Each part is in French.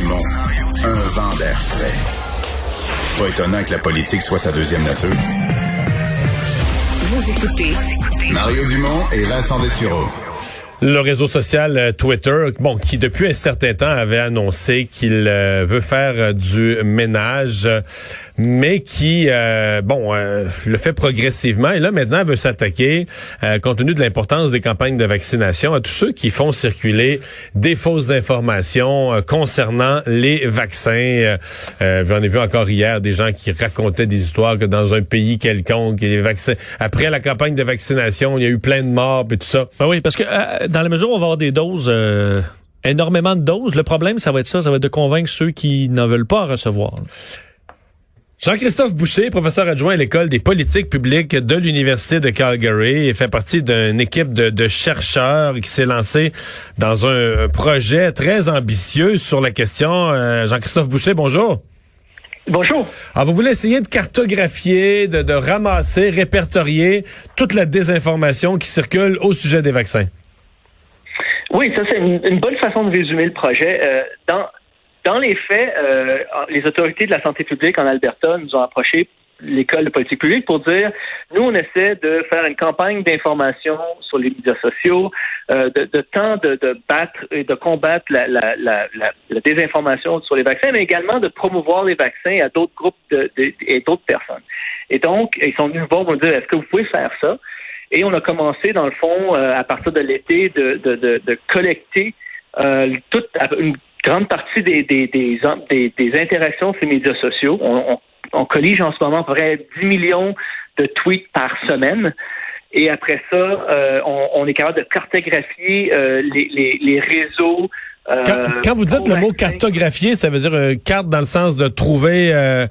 Dumont, un vent d'air frais. Pas étonnant que la politique soit sa deuxième nature. Vous écoutez Mario Dumont et Vincent Dessureau. Le réseau social euh, Twitter, bon, qui depuis un certain temps avait annoncé qu'il euh, veut faire euh, du ménage, mais qui, bon, le fait progressivement et là maintenant veut s'attaquer, compte tenu de l'importance des campagnes de vaccination, à tous ceux qui font circuler des fausses informations concernant les vaccins. J'en ai vu encore hier des gens qui racontaient des histoires que dans un pays quelconque, les vaccins, après la campagne de vaccination, il y a eu plein de morts et tout ça. Ben oui, parce que dans la mesure où on va avoir des doses, euh, énormément de doses, le problème, ça va être ça, ça va être de convaincre ceux qui n'en veulent pas recevoir. Jean-Christophe Boucher, professeur adjoint à l'école des politiques publiques de l'Université de Calgary, fait partie d'une équipe de, chercheurs qui s'est lancé dans un projet très ambitieux sur la question. Euh, Jean-Christophe Boucher, bonjour. Bonjour. Alors, vous voulez essayer de cartographier, de, de ramasser, répertorier toute la désinformation qui circule au sujet des vaccins. Oui, ça c'est une, bonne façon de résumer le projet. Euh, dans, dans les faits, euh, les autorités de la santé publique en Alberta nous ont approché l'école de politique publique pour dire nous on essaie de faire une campagne d'information sur les médias sociaux, euh, de, de temps de, de, battre et de combattre la, la, la, la, désinformation sur les vaccins, mais également de promouvoir les vaccins à d'autres groupes de, et d'autres personnes. Et donc ils sont venus voir nous dire est-ce que vous pouvez faire ça? Et on a commencé, dans le fond, euh, à partir de l'été, de collecter euh, toute une grande partie des, des, des, des, interactions sur les médias sociaux. On, on, collige en ce moment près 10 millions de tweets par semaine. Et après ça, euh, on, on, est capable de cartographier euh, les, les, les, réseaux quand, quand, vous dites le mot cartographier, ça veut dire une carte dans le sens de trouver euh,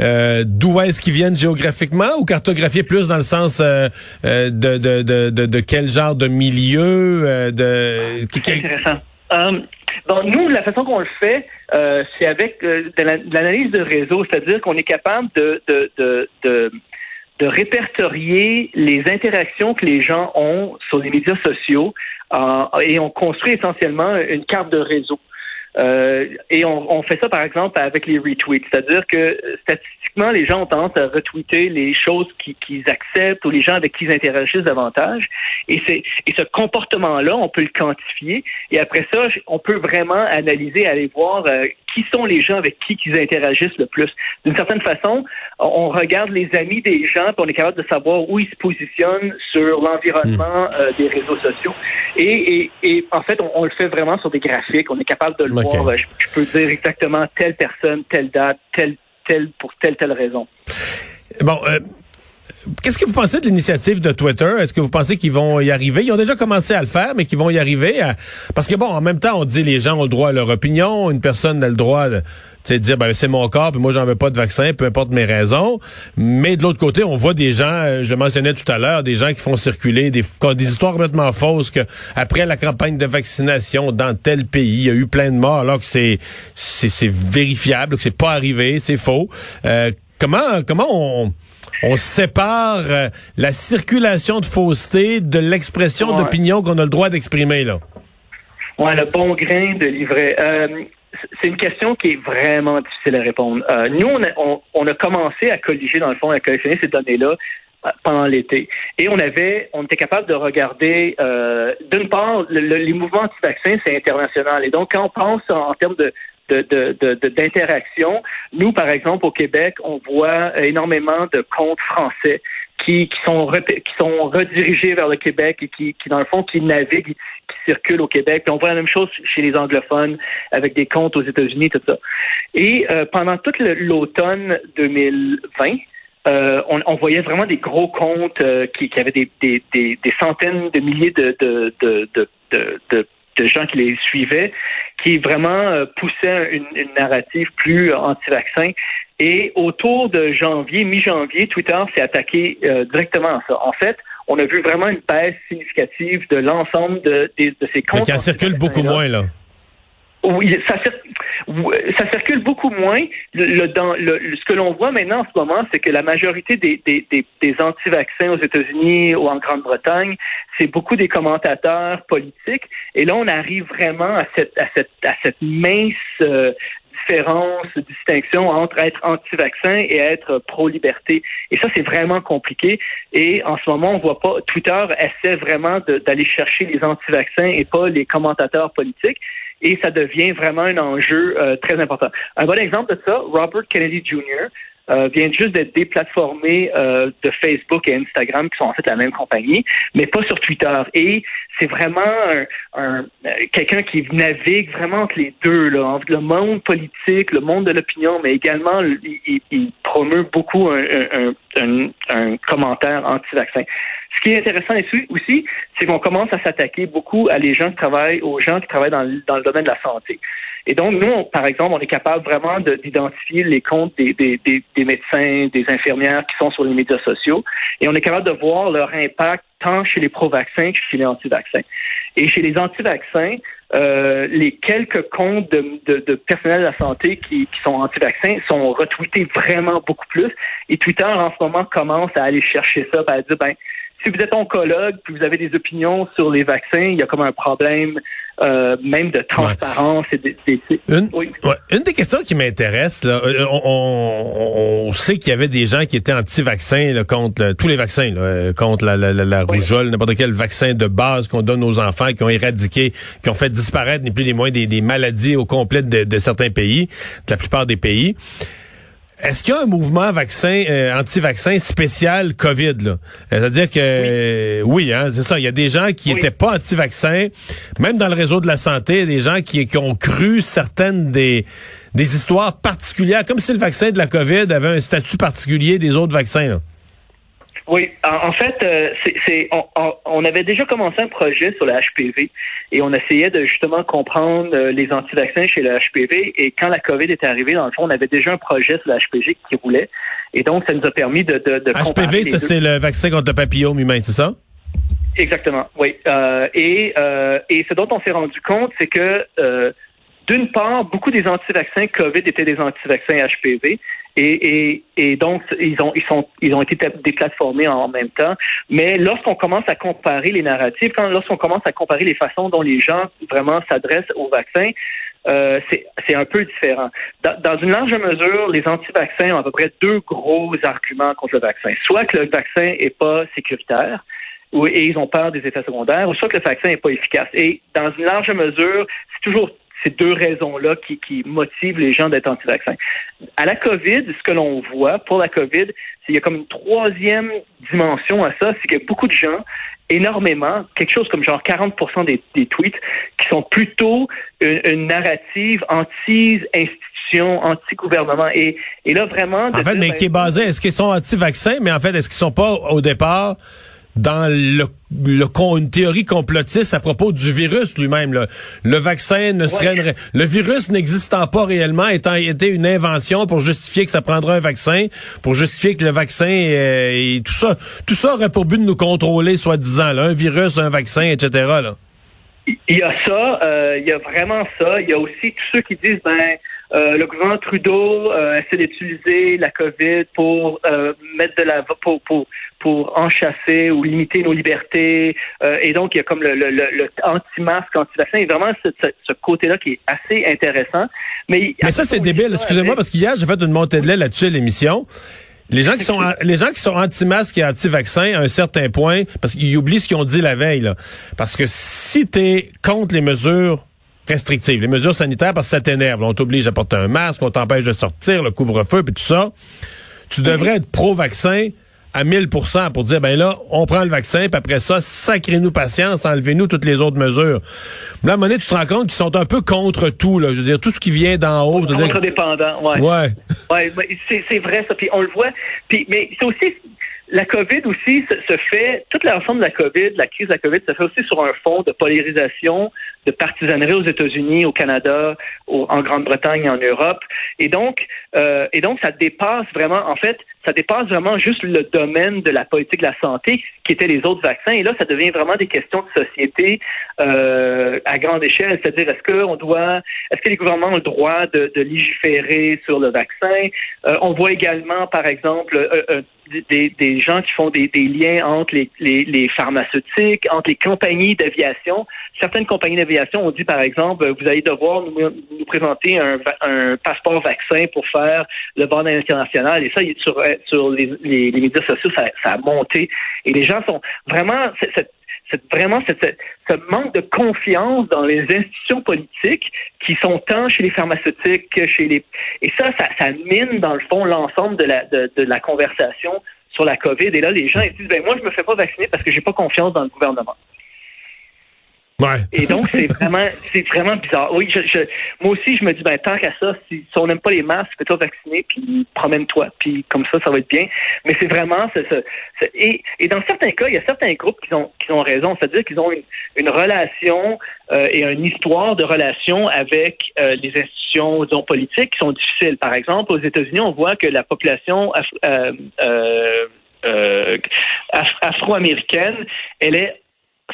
euh, d'où est-ce qu'ils viennent géographiquement ou cartographier plus dans le sens euh, euh de, de, de, de, quel genre de milieu euh, de C'est intéressant. Bon, nous, la façon qu'on le fait, c'est avec de l'analyse de réseau, c'est-à-dire qu'on est capable de, de, de, de de répertorier les interactions que les gens ont sur les médias sociaux euh, et on construit essentiellement une carte de réseau. Euh, et on, on, fait ça, par exemple, avec les retweets. C'est-à-dire que statistiquement, les gens ont tendance à retweeter les choses qu'ils acceptent ou les gens avec qui ils interagissent davantage. Et, c'est, et ce comportement-là, on peut le quantifier. Et après ça, on peut vraiment analyser, aller voir euh, qui sont les gens avec qui ils interagissent le plus. D'une certaine façon, on regarde les amis des gens, puis on est capable de savoir où ils se positionnent sur l'environnement hmm. euh, des réseaux sociaux. Et, et, et en fait, on, on, le fait vraiment sur des graphiques. On est capable de le Je, je, peux dire exactement telle personne, telle date, telle, telle pour telle telle raison. Bon. Euh Qu'est-ce que vous pensez de l'initiative de Twitter? Est-ce que vous pensez qu'ils vont y arriver? Ils ont déjà commencé à le faire, mais qu'ils vont y arriver. Parce que bon, en même temps, on dit les gens ont le droit à leur opinion. Une personne a le droit de, dire ben, c'est mon corps, puis moi j'en veux pas de vaccin, peu importe mes raisons. Mais de l'autre côté, on voit des gens, euh, je le mentionnais tout à l'heure, des gens qui font circuler des, des histoires complètement fausses que après la campagne de vaccination dans tel pays, il y a eu plein de morts, alors que c'est c'est vérifiable, que c'est pas arrivé, c'est faux. Euh, comment comment on on sépare euh, la circulation de fausseté de l'expression d'opinion qu'on a le droit d'exprimer, là. Ouais, le bon grain de livret. Euh, c'est une question qui est vraiment difficile à répondre. Euh, nous, on a, commencé à colliger, dans le fond, à collectionner ces données-là pendant l'été. Et on avait, on était capable de regarder, d'une part, les mouvements anti-vaccins, c'est international. Et donc, quand on pense en termes de d'interaction. De, de, Nous, par exemple, au Québec, on voit énormément de comptes français qui, qui, sont, qui sont redirigés vers le Québec et qui, qui, dans le fond, qui naviguent, qui circulent au Québec. on voit la même chose chez les anglophones avec des comptes aux États-Unis, tout ça. Et euh, pendant toute l'automne 2020, euh, on, on, voyait vraiment des gros comptes euh, qui, qui, avaient des, des, des, des, centaines de milliers de, de, de, de, de de gens qui les suivaient, qui vraiment poussaient une, une narrative plus anti-vaccin. Et autour de janvier, mi-janvier, Twitter s'est attaqué directement à ça. En fait, on a vu vraiment une baisse significative de l'ensemble de, de, ces comptes. Donc, circule beaucoup moins, là. Oui, ça, ça circule beaucoup moins. Le, dans, le, ce que l'on voit maintenant en ce moment, c'est que la majorité des, des, des, des anti-vaccins aux États-Unis ou en Grande-Bretagne, c'est beaucoup des commentateurs politiques. Et là, on arrive vraiment à cette, à cette, à cette mince euh, différence, distinction entre être anti-vaccin et être pro-liberté. Et ça, c'est vraiment compliqué. Et en ce moment, on voit pas, Twitter essaie vraiment d'aller chercher les anti-vaccins et pas les commentateurs politiques. Et ça devient vraiment un enjeu euh, très important. Un bon exemple de ça, Robert Kennedy Jr., euh, vient juste d'être déplatformé euh, de Facebook et Instagram, qui sont en fait la même compagnie, mais pas sur Twitter. Et c'est vraiment un, quelqu'un qui navigue vraiment entre les deux, là, entre le monde politique, le monde de l'opinion, mais également il, il, promeut beaucoup un, un, un commentaire anti-vaccin. Ce qui est intéressant aussi, c'est qu'on commence à s'attaquer beaucoup à les gens qui travaillent, aux gens qui travaillent dans, dans le domaine de la santé. Et donc, nous, par exemple, on est capable vraiment d'identifier les comptes des, des, des, médecins, des infirmières qui sont sur les médias sociaux, et on est capable de voir leur impact tant chez les pro-vaccins que chez les anti-vaccins. Et chez les anti-vaccins, euh, les quelques comptes de, de, de, personnel de la santé qui, qui sont anti-vaccins sont retweetés vraiment beaucoup plus. Et Twitter, en ce moment, commence à aller chercher ça, à dire, ben, si vous êtes oncologue puis vous avez des opinions sur les vaccins, il y a comme un problème euh, même de transparence et de, une, une, des questions qui m'intéresse, là, euh, on, on, sait qu'il y avait des gens qui étaient anti-vaccins contre tous les vaccins, là, euh, contre la, la, la, rougeole, n'importe quel vaccin de base qu'on donne aux enfants, qui ont éradiqué, qui ont fait disparaître ni plus ni moins des, des maladies au complet de, de certains pays, de la plupart des pays. Est-ce qu'il y a un mouvement vaccin euh, anti-vaccin spécial COVID là? C'est-à-dire que oui, hein, c'est ça. Il y a des gens qui n'étaient pas anti-vaccins, même dans le réseau de la santé, des gens qui, qui ont cru certaines des des histoires particulières, comme si le vaccin de la COVID avait un statut particulier des autres vaccins. Là. Oui, en, fait, euh, c'est, on, avait déjà commencé un projet sur le HPV et on essayait de justement comprendre euh, les anti-vaccins chez le HPV. Et quand la COVID est arrivée, dans le fond, on avait déjà un projet sur le HPV qui roulait. Et donc, ça nous a permis de, de, de HPV, ça c'est le vaccin contre le papillome humain, c'est ça? Exactement, oui. Euh, et, et ce dont on s'est rendu compte, c'est que d'une part, beaucoup des anti-vaccins COVID étaient des anti-vaccins HPV. Et, et, donc, ils ont, ils, sont, ils ont été déplatformés en même temps. Mais lorsqu'on commence à comparer les narratifs, quand, lorsqu'on commence à comparer les façons dont les gens vraiment s'adressent au vaccin, euh, c'est un peu différent. Dans, une large mesure, les anti-vaccins ont à peu près deux gros arguments contre le vaccin. Soit que le vaccin est pas sécuritaire, et ils ont peur des effets secondaires, ou soit que le vaccin n'est pas efficace. Et dans une large mesure, c'est toujours ces deux raisons-là qui, qui, motivent les gens d'être anti-vaccins. À la COVID, ce que l'on voit pour la COVID, c'est qu'il y a comme une troisième dimension à ça, c'est que beaucoup de gens, énormément, quelque chose comme genre 40 des, des tweets, qui sont plutôt une, narrative anti-institution, anti-gouvernement. Et, et là, vraiment... En fait, mais qui est ben, basé, est-ce qu'ils sont anti-vaccins, mais en fait, est-ce qu'ils sont pas au départ dans le, le, une théorie complotiste à propos du virus lui-même. Le vaccin ne serait le virus n'existant pas réellement étant été une invention pour justifier que ça prendrait un vaccin, pour justifier que le vaccin euh, et tout ça, tout ça aurait pour but de nous contrôler, soi-disant, un virus, un vaccin, etc. Là. Il y a ça, euh, il y a vraiment ça. Il y a aussi tous ceux qui disent ben euh, le gouvernement Trudeau euh, essaie d'utiliser la COVID pour euh, mettre de la pour, pour, pour enchasser ou limiter nos libertés. et donc, il y a comme le, le, le, anti-masque, anti-vaccin. Et vraiment, ce, ce, côté-là qui est assez intéressant. Mais, Mais ça, c'est débile. Excusez-moi, parce qu'hier, j'ai fait une montée de lait là-dessus à l'émission. Les gens qui sont les gens qui sont anti-masque et anti-vaccin à un certain point, parce qu'ils oublient ce qu'ils ont dit la veille, là. Parce que si tu es contre les mesures restrictives, les mesures sanitaires, parce que ça t'énerve. On t'oblige à porter un masque, on t'empêche de sortir, le couvre-feu, puis tout ça. Tu devrais être pro-vaccin à 1000% pour dire, ben là, on prend le vaccin, puis après ça, sacrez-nous patience, enlevez-nous toutes les autres mesures. Là, à un moment donné, tu te rends compte qu'ils sont un peu contre tout, là. Je veux dire, tout ce qui vient d'en haut. Contre-dépendant, ouais. Ouais. Ouais, c'est vrai, ça. Puis on le voit. Puis, mais c'est aussi la COVID aussi se, se fait, toute l'ensemble de la COVID, la crise de la COVID, se fait aussi sur un fond de polarisation, de partisanerie aux États-Unis, au Canada, en Grande-Bretagne, en Europe. Et donc, euh, et donc, ça dépasse vraiment, en fait, ça dépasse vraiment juste le domaine de la politique de la santé, qui étaient les autres vaccins. Et là, ça devient vraiment des questions de société euh, à grande échelle. C'est-à-dire, est-ce qu'on doit, est-ce que les gouvernements ont le droit de, de légiférer sur le vaccin? Euh, on voit également, par exemple, des, gens qui font des, liens entre les, les, pharmaceutiques, entre les compagnies d'aviation. Certaines compagnies d'aviation ont dit, par exemple, vous allez devoir nous, présenter un, passeport vaccin pour faire le bord international. Et ça, sur, sur les, médias sociaux, ça, a monté. Et les gens sont vraiment... Vraiment ce manque de confiance dans les institutions politiques qui sont tant chez les pharmaceutiques que chez les et ça, ça, mine dans le fond l'ensemble de la la conversation sur la COVID. Et là, les gens ils disent ben moi je me fais pas vacciner parce que j'ai pas confiance dans le gouvernement. Et donc, c'est vraiment, c'est vraiment bizarre. Oui, je, je, moi aussi, je me dis, ben, tant qu'à ça, si, on n'aime pas les masques, fais-toi vacciner, puis promène-toi, puis comme ça, ça va être bien. Mais c'est vraiment, c'est, c'est, et, et dans certains cas, il y a certains groupes qui ont, qui ont raison, c'est-à-dire qu'ils ont une, une relation euh, et une histoire de relation avec euh, les institutions, disons, politiques qui sont difficiles. Par exemple, aux États-Unis, on voit que la population euh, euh, afro-américaine, elle est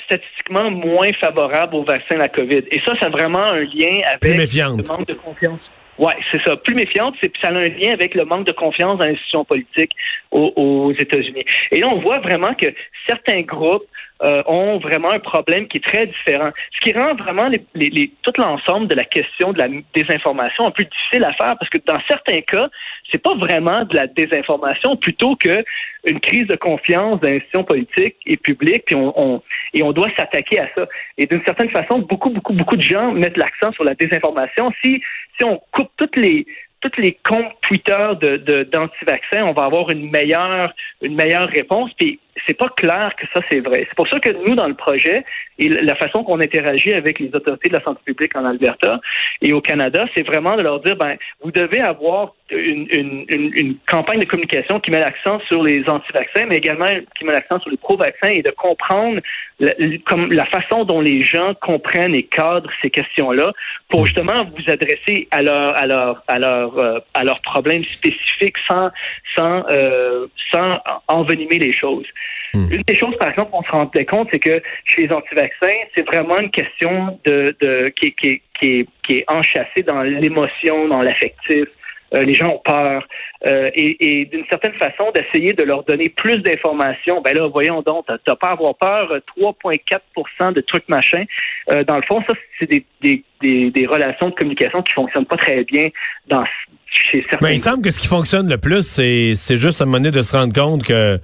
statistiquement moins favorable au vaccin de la COVID. Et ça, ça a vraiment un lien avec le manque de confiance. Oui, c'est ça. Plus méfiante, c'est ça a un lien avec le manque de confiance dans l'institution politique aux, aux États-Unis. Et là, on voit vraiment que certains groupes euh, ont vraiment un problème qui est très différent. Ce qui rend vraiment les, les, les, tout l'ensemble de la question de la désinformation un peu difficile à faire parce que dans certains cas, c'est pas vraiment de la désinformation plutôt que une crise de confiance dans l'institution politique et publique, puis on, on et on doit s'attaquer à ça. Et d'une certaine façon, beaucoup, beaucoup, beaucoup de gens mettent l'accent sur la désinformation. Si si on coupe toutes les toutes les comptes Twitter de, de d'anti-vaccins, on va avoir une meilleure une meilleure réponse. Puis c'est pas clair que ça c'est vrai. C'est pour ça que nous dans le projet et la façon qu'on interagit avec les autorités de la santé publique en Alberta et au Canada, c'est vraiment de leur dire ben vous devez avoir une, une, une, une campagne de communication qui met l'accent sur les anti-vaccins, mais également qui met l'accent sur les pro-vaccins et de comprendre la, comme la façon dont les gens comprennent et cadrent ces questions-là pour justement vous adresser à leur à leur à leur euh, à leurs problèmes spécifiques sans sans euh, sans envenimer les choses. Hmm. Une des choses, par exemple, on se rendait compte, c'est que chez les anti-vaccins, c'est vraiment une question de, de qui, qui, qui, est, qui est enchâssée dans l'émotion, dans l'affectif. Euh, les gens ont peur. Euh, et, et d'une certaine façon, d'essayer de leur donner plus d'informations. Ben là, voyons donc, t'as pas à avoir peur, 3,4% de trucs machin. Euh, dans le fond, ça, c'est des, des, des, des, relations de communication qui fonctionnent pas très bien dans chez certains. Mais il semble que ce qui fonctionne le plus, c'est, c'est juste à un moment donné de se rendre compte que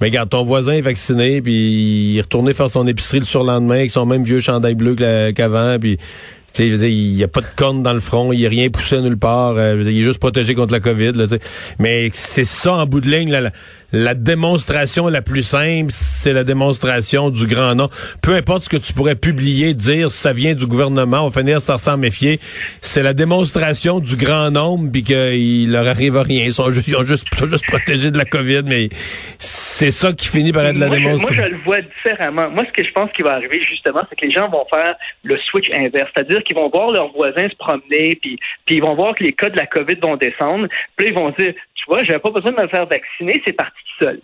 mais regarde, ton voisin est vacciné, puis il est retourné faire son épicerie le surlendemain avec son même vieux chandail bleu qu'avant, puis il n'y a pas de corne dans le front, il n'y a rien poussé nulle part. Euh, il est juste protégé contre la COVID. Là, Mais c'est ça en bout de ligne. Là, la démonstration la plus simple, c'est la démonstration du grand nom. Peu importe ce que tu pourrais publier, dire ça vient du gouvernement, on finir ça s'en méfier. C'est la démonstration du grand nombre puis qu'il leur arrive à rien. Ils sont juste, ils ont juste, sont juste protégés de la COVID, mais c'est ça qui finit par être la démonstration. moi, je le vois différemment. Moi, ce que je pense qui va arriver, justement, c'est que les gens vont faire le switch inverse. C'est-à-dire qu'ils vont voir leurs voisins se promener puis, puis ils vont voir que les cas de la COVID vont descendre. Puis ils vont dire, vois, j'avais pas besoin de me faire vacciner, c'est parti tout seul.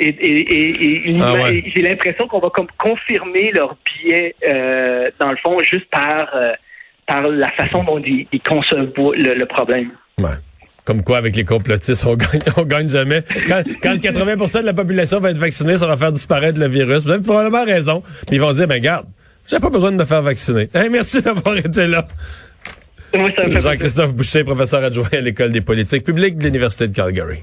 Et, et, et, ah ouais. j'ai l'impression qu'on va comme confirmer leur biais, euh, dans le fond, juste par, euh, par la façon dont ils, ils conçoivent le, le, problème. Ouais. Comme quoi, avec les complotistes, on gagne, on gagne jamais. Quand, quand 80% de la population va être vaccinée, ça va faire disparaître le virus. Vous avez probablement raison. Mais ils vont dire, ben garde, j'ai pas besoin de me faire vacciner. Hey, merci d'avoir été là. Jean-Christophe Boucher, professeur adjoint à l'École des politiques publiques de l'Université de Calgary.